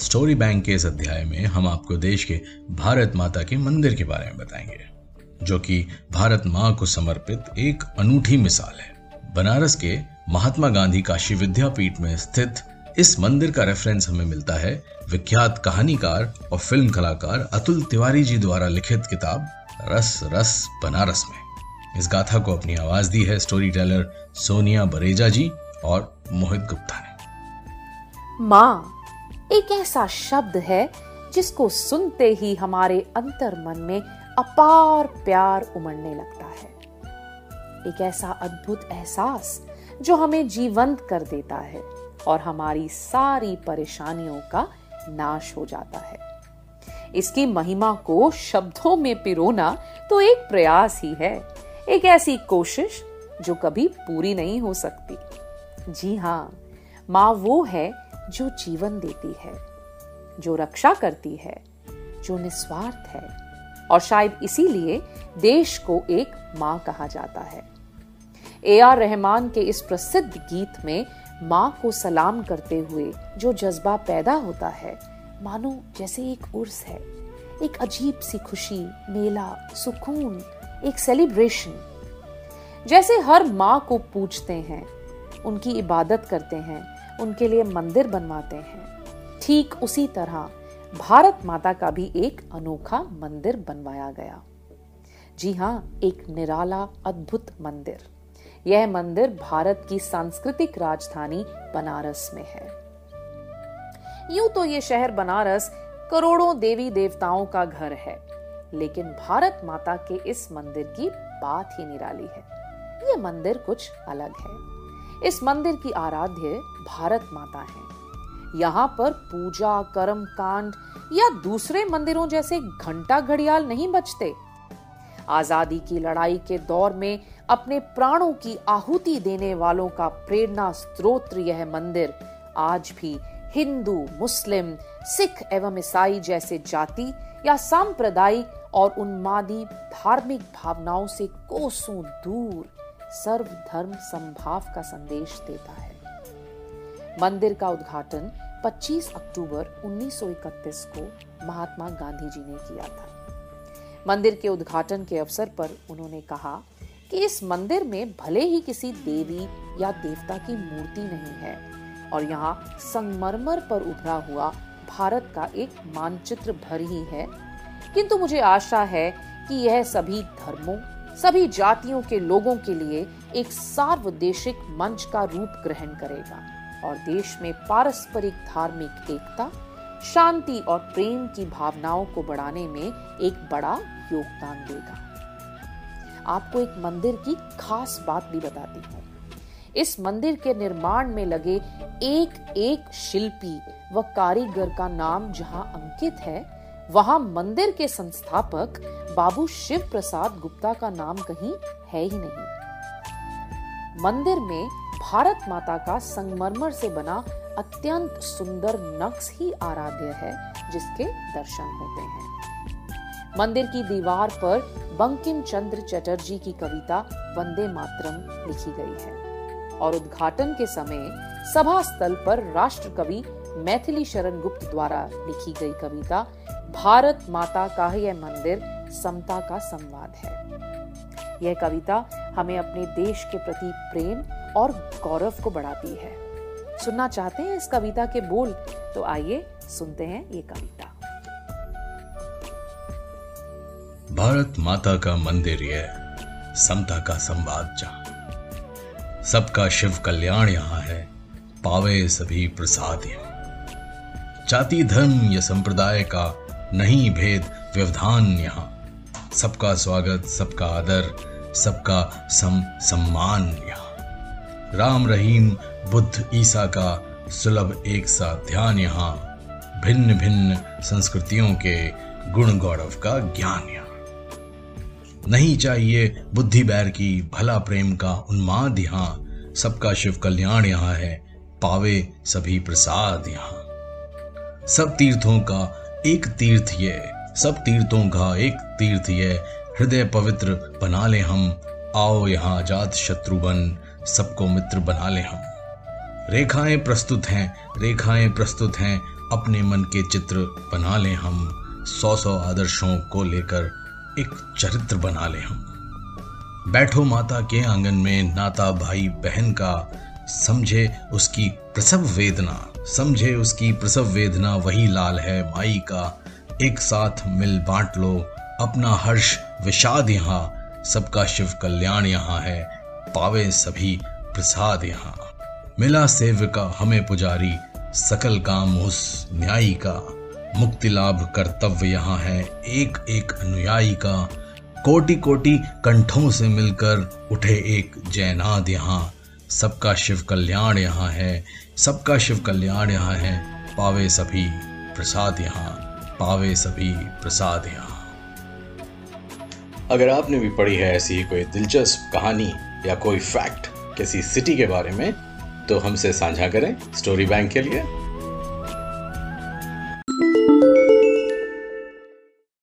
Story bank के इस अध्याय में हम आपको देश के भारत माता के मंदिर के बारे में बताएँगे, जो कि भारत माँ को समर्पित एक अनूठी मिसाल है। बनारस के महात्मा गांधी काशी विद्यापीठ में स्थित इस मंदिर का रेफरेंस हमें मिलता है। विख्यात कहानीकार और फ़िल्म कलाकार अतुल तिवारी जी द्वारा लिखित किताब रस रस बनारस में। इस गाथा को अपनी आवाज़ दी है स्टोरी टेलर सोनिया बरेजा जी और मोहित गुप्ता ने। माँ एक ऐसा शब्द है जिसको सुनते ही हमारे अंतर मन में अपार प्यार उमड़ने लगता है। एक ऐसा अद्भुत एहसास जो हमें जीवंत कर देता है और हमारी सारी परेशानियों का नाश हो जाता है। इसकी महिमा को शब्दों में पिरोना तो एक प्रयास ही है, एक ऐसी कोशिश जो कभी पूरी नहीं हो सकती। जी हाँ माँ वो है जो जीवन देती है, जो रक्षा करती है, जो निस्वार्थ है। और शायद इसीलिए देश को एक माँ कहा जाता है। ए आर रहमान के इस प्रसिद्ध गीत में माँ को सलाम करते हुए जो जज्बा पैदा होता है, मानो जैसे एक उर्स है, एक अजीब सी खुशी, मेला, सुकून, एक सेलिब्रेशन जैसे हर माँ को पूछते हैं, उनकी इबादत करते हैं उनके लिए मंदिर बनवाते हैं। ठीक उसी तरह भारत माता का भी एक अनोखा मंदिर बनवाया गया। जी हाँ एक निराला, अद्भुत मंदिर। यह मंदिर भारत की सांस्कृतिक राजधानी बनारस में है। यूँ तो ये शहर बनारस करोड़ों देवी देवताओं का घर है, लेकिन भारत माता के इस मंदिर की बात ही निराली है। ये मंदिर कुछ अलग है। इस मंदिर की आराध्य भारत माता है। यहाँ पर पूजा, कर्म कांड या दूसरे मंदिरों जैसे घंटा घड़ियाल नहीं बचते। आज़ादी की लड़ाई के दौर में अपने प्राणों की आहुति देने वालों का प्रेरणा स्त्रोत्र यह मंदिर आज भी हिंदू, मुस्लिम, सिख एवं ईसाई जैसे जाति या सांप्रदायिक और उन्मादी धार्मिक भावनाओं से कोसों दूर सर्वधर्म संभाव का संदेश देता है। मंदिर का उद्घाटन 25 अक्टूबर 1931 को महात्मा गांधी जी ने किया था। मंदिर के उद्घाटन के अवसर पर उन्होंने कहा कि इस मंदिर में भले ही किसी देवी या देवता की मूर्ति नहीं है और यहाँ संगमरमर पर उभरा हुआ भारत का एक मानचित्र भर ही है, किंतु मुझे आशा है कि यह सभी धर्मों सभी जातियों के लोगों के लिए एक सार्वदेशिक मंच का रूप ग्रहण करेगा और देश में पारस्परिक धार्मिक एकता, शांति और प्रेम की भावनाओं को बढ़ाने में एक बड़ा योगदान देगा। आपको एक मंदिर की खास बात भी बताती हूँ। इस मंदिर के निर्माण में लगे एक एक शिल्पी व कारीगर का नाम जहाँ अंकित है वहाँ मंदिर के संस्थापक बाबू शिव प्रसाद गुप्ता का नाम कहीं है ही नहीं। मंदिर में भारत माता का संगमरमर से बना अत्यंत सुंदर नक्श ही आराध्य है, जिसके दर्शन होते हैं। मंदिर की दीवार पर बंकिम चंद्र चटर्जी की कविता वंदे मातरम लिखी गई है और उद्घाटन के समय सभा स्थल पर राष्ट्र कवि मैथिली शरण गुप्त द्वारा लिखी गई कविता भारत माता का यह मंदिर समता का संवाद है। यह कविता हमें अपने देश के प्रति प्रेम और गौरव को बढ़ाती है। सुनना चाहते हैं इस कविता के बोल तो आइए सुनते हैं ये कविता। भारत माता का मंदिर यह समता का संवाद जहाँ। सबका शिव कल्याण यहाँ है, पावे सभी प्रसाद यहाँ। जाति धर्म या संप्रदाय का नहीं भेद व्यवधान यहाँ। सबका स्वागत, सबका आदर, सबका सम सम्मान यहाँ। राम रहीम, बुद्ध ईसा का सुलभ एक सा ध्यान यहाँ। भिन्न भिन्न संस्कृतियों के गुण गौरव का ज्ञान यहाँ। नहीं चाहिए बुद्धि बैर की, भला प्रेम का उन्माद यहाँ। सबका शिव कल्याण यहाँ है, पावे सभी प्रसाद यहाँ। सब तीर्थों का एक तीर्थ ये, सब तीर्थों का एक तीर्थ ये। हृदय पवित्र बना ले हम, आओ यहाँ जात शत्रु बन, सबको मित्र बना ले हम। रेखाएँ प्रस्तुत हैं, रेखाएँ प्रस्तुत हैं, अपने मन के चित्र बना लें हम। सौ सौ आदर्शों को लेकर एक चरित्र बना लें हम। बैठो माता के आँगन में, नाता भाई बहन का, समझे उसकी प्रसव वेदना। समझे उसकी प्रसव वेदना वही लाल है, माई का। एक साथ मिल बांट लो, अपना हर्ष, विषाद यहाँ। सबका शिव कल्याण यहाँ है, पावे सभी प्रसाद यहाँ। मिला सेवका हमें पुजारी, सकल काम उस न्यायी का। मुक्ति लाभ कर्तव्य यहाँ है, एक एक अनुयायी का। कोटि कोटि कंठों से मिलकर उठे एक जैनाद यहाँ। सबका शिव कल्याण यहाँ है, सबका शिव कल्याण यहाँ है, पावे सभी प्रसाद यहाँ, पावे सभी प्रसाद यहाँ। अगर आपने भी पढ़ी है ऐसी ही कोई दिलचस्प कहानी या कोई फैक्ट किसी सिटी के बारे में तो हमसे साझा करें स्टोरी बैंक के लिए।